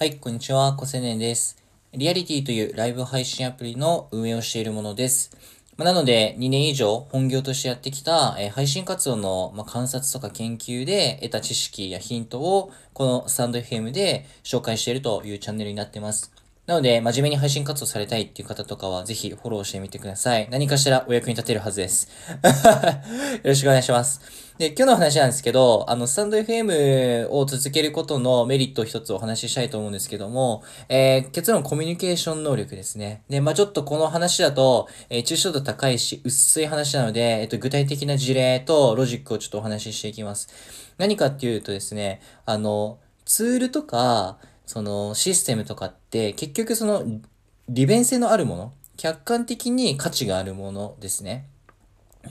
はい、こんにちは、コセネです。リアリティというライブ配信アプリの運営をしているものです。まなので、2年以上本業としてやってきた、え配信活動の、ま、観察とか研究で得た知識やヒントを、このスタンド FM で紹介しているというチャンネルになってます。なので、真面目に配信活動されたいっていう方とかは、ぜひフォローしてみてください。何かしらお役に立てるはずです。よろしくお願いします。で、今日の話なんですけど、あの、スタンド FM を続けることのメリットを一つお話ししたいと思うんですけども、えー、結論コミュニケーション能力ですね。で、まあちょっとこの話だと、えー、抽象度高いし、薄い話なので、えっと、具体的な事例とロジックをちょっとお話ししていきます。何かっていうとですね、あの、ツールとか、そのシステムとかって結局その利便性のあるもの、客観的に価値があるものですね。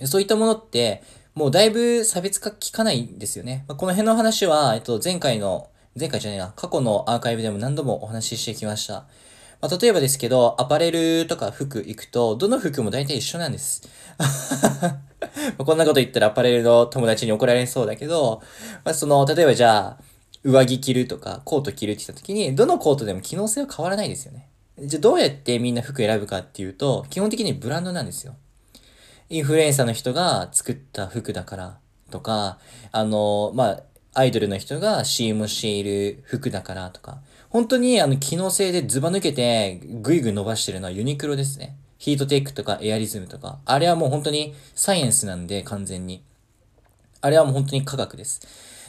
そういったものって、もうだいぶ差別化効かないんですよね。まあこの辺の話は、えっと、前回の、前回じゃないな、過去のアーカイブでも何度もお話ししてきました。まあ、例えばですけど、アパレルとか服行くと、どの服も大体一緒なんです。ま こんなこと言ったらアパレルの友達に怒られそうだけど、まあ、その、例えばじゃあ、上着着るとか、コート着るって言った時に、どのコートでも機能性は変わらないですよね。じゃあどうやってみんな服選ぶかっていうと、基本的にブランドなんですよ。インフルエンサーの人が作った服だからとか、あの、まあ、アイドルの人が CM をしている服だからとか、本当にあの機能性でズバ抜けてグイグイ伸ばしてるのはユニクロですね。ヒートテックとかエアリズムとか、あれはもう本当にサイエンスなんで完全に。あれはもう本当に科学です。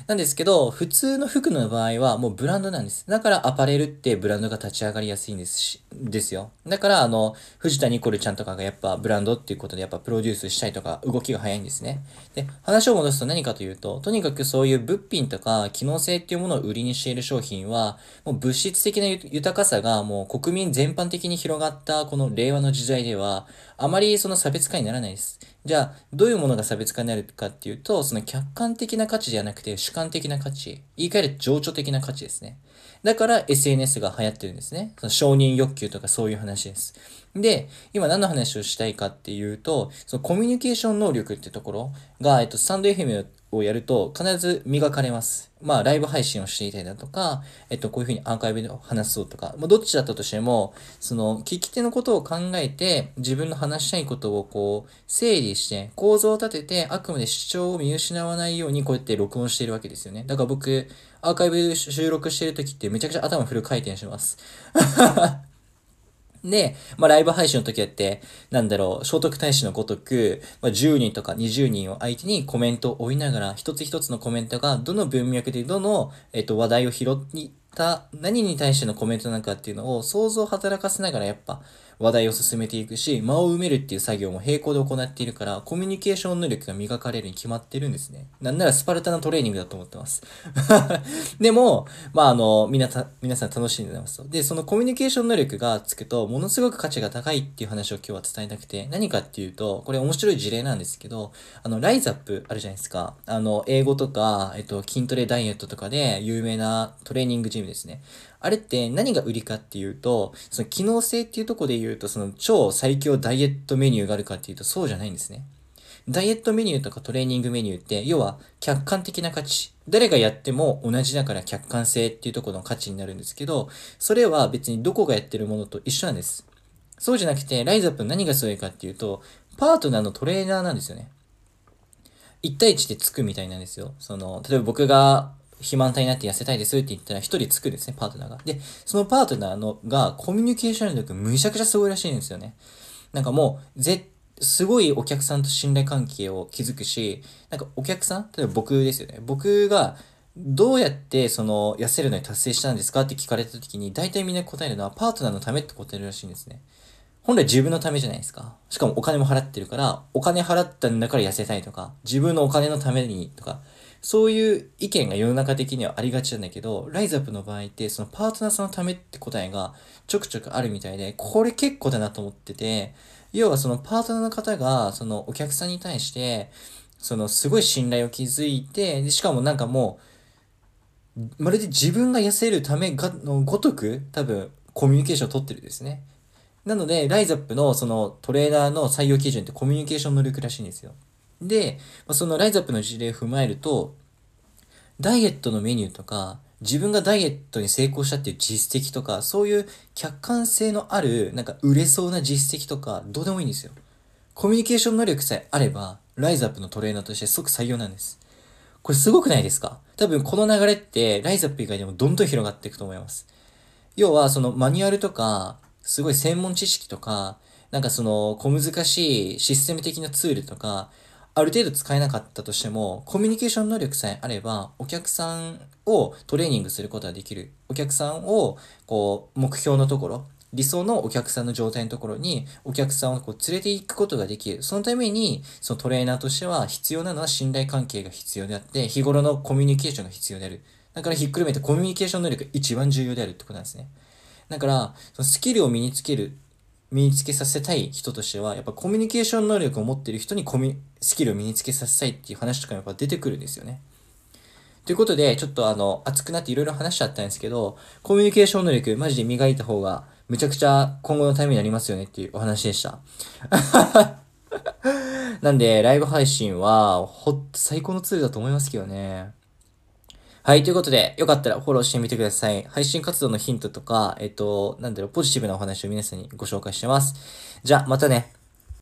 なんですけど、普通の服の場合はもうブランドなんです。だからアパレルってブランドが立ち上がりやすいんですし、ですよ。だからあの、藤田ニコルちゃんとかがやっぱブランドっていうことでやっぱプロデュースしたりとか動きが早いんですね。で、話を戻すと何かというと、とにかくそういう物品とか機能性っていうものを売りにしている商品は、もう物質的な豊かさがもう国民全般的に広がったこの令和の時代では、あまりその差別化にならないです。じゃあ、どういうものが差別化になるかっていうと、その客観的な価値じゃなくて主観的な価値。言い換えると情緒的な価値ですね。だから SNS が流行ってるんですね。その承認欲求とかそういう話です。で、今何の話をしたいかっていうと、そのコミュニケーション能力ってところが、えっと、スタンド FM をやると必ず磨かれます。まあ、ライブ配信をしていたりだとか、えっと、こういうふうにアーカイブで話そうとか、まあ、どっちだったとしても、その、聞き手のことを考えて、自分の話したいことをこう、整理して、構造を立てて、あくまで主張を見失わないように、こうやって録音しているわけですよね。だから僕、アーカイブ収録してる時ってめちゃくちゃ頭フル回転します。で、まあ、ライブ配信の時だって、なんだろう、聖徳太子のごとく、まあ、10人とか20人を相手にコメントを追いながら、一つ一つのコメントが、どの文脈でどの、えっと、話題を拾った、何に対してのコメントなんかっていうのを想像を働かせながら、やっぱ、話題を進めていくし、間を埋めるっていう作業も並行で行っているから、コミュニケーション能力が磨かれるに決まってるんですね。なんならスパルタなトレーニングだと思ってます。でも、まあ、あの、みなた、皆さん楽しんでますと。で、そのコミュニケーション能力がつくと、ものすごく価値が高いっていう話を今日は伝えたくて、何かっていうと、これ面白い事例なんですけど、あの、ライザップあるじゃないですか。あの、英語とか、えっと、筋トレダイエットとかで有名なトレーニングジムですね。あれって何が売りかっていうと、その機能性っていうとこで言うと、その超最強ダイエットメニューがあるかっていうと、そうじゃないんですね。ダイエットメニューとかトレーニングメニューって、要は客観的な価値。誰がやっても同じだから客観性っていうところの価値になるんですけど、それは別にどこがやってるものと一緒なんです。そうじゃなくて、ライズアップ何がすごいかっていうと、パートナーのトレーナーなんですよね。1対1でつくみたいなんですよ。その、例えば僕が肥満体になって痩せたいですって言ったら一人つくですね、パートナーが。で、そのパートナーのがコミュニケーション力むちゃくちゃすごいらしいんですよね。なんかもう、ぜ、すごいお客さんと信頼関係を築くし、なんかお客さん例えば僕ですよね。僕が、どうやってその痩せるのに達成したんですかって聞かれた時に大体みんな答えるのはパートナーのためって答えるらしいんですね。本来自分のためじゃないですか。しかもお金も払ってるから、お金払ったんだから痩せたいとか、自分のお金のためにとか、そういう意見が世の中的にはありがちなんだけど、ライズアップの場合って、そのパートナーさんのためって答えがちょくちょくあるみたいで、これ結構だなと思ってて、要はそのパートナーの方が、そのお客さんに対して、そのすごい信頼を築いて、でしかもなんかもう、まるで自分が痩せるためが、のごとく、多分、コミュニケーションを取ってるんですね。なので、ライズアップのそのトレーナーの採用基準ってコミュニケーション能力らしいんですよ。で、そのライズアップの事例を踏まえると、ダイエットのメニューとか、自分がダイエットに成功したっていう実績とか、そういう客観性のある、なんか売れそうな実績とか、どうでもいいんですよ。コミュニケーション能力さえあれば、ライズアップのトレーナーとして即採用なんです。これすごくないですか？多分この流れって、ライズアップ以外でもどんどん広がっていくと思います。要は、そのマニュアルとか、すごい専門知識とか、なんかその小難しいシステム的なツールとか、ある程度使えなかったとしても、コミュニケーション能力さえあれば、お客さんをトレーニングすることができる。お客さんを、こう、目標のところ、理想のお客さんの状態のところに、お客さんをこう連れて行くことができる。そのために、そのトレーナーとしては必要なのは信頼関係が必要であって、日頃のコミュニケーションが必要である。だからひっくるめてコミュニケーション能力が一番重要であるってことなんですね。だから、そのスキルを身につける身につけさせたい人としては、やっぱコミュニケーション能力を持ってる人にコミスキルを身につけさせたいっていう話とかやっぱ出てくるんですよね。ということで、ちょっとあの、熱くなっていろいろ話しちゃったんですけど、コミュニケーション能力マジで磨いた方が、むちゃくちゃ今後のためになりますよねっていうお話でした。なんで、ライブ配信は、ほっと最高のツールだと思いますけどね。はい。ということで、よかったらフォローしてみてください。配信活動のヒントとか、えっと、なんだろう、ポジティブなお話を皆さんにご紹介してます。じゃあ、またね。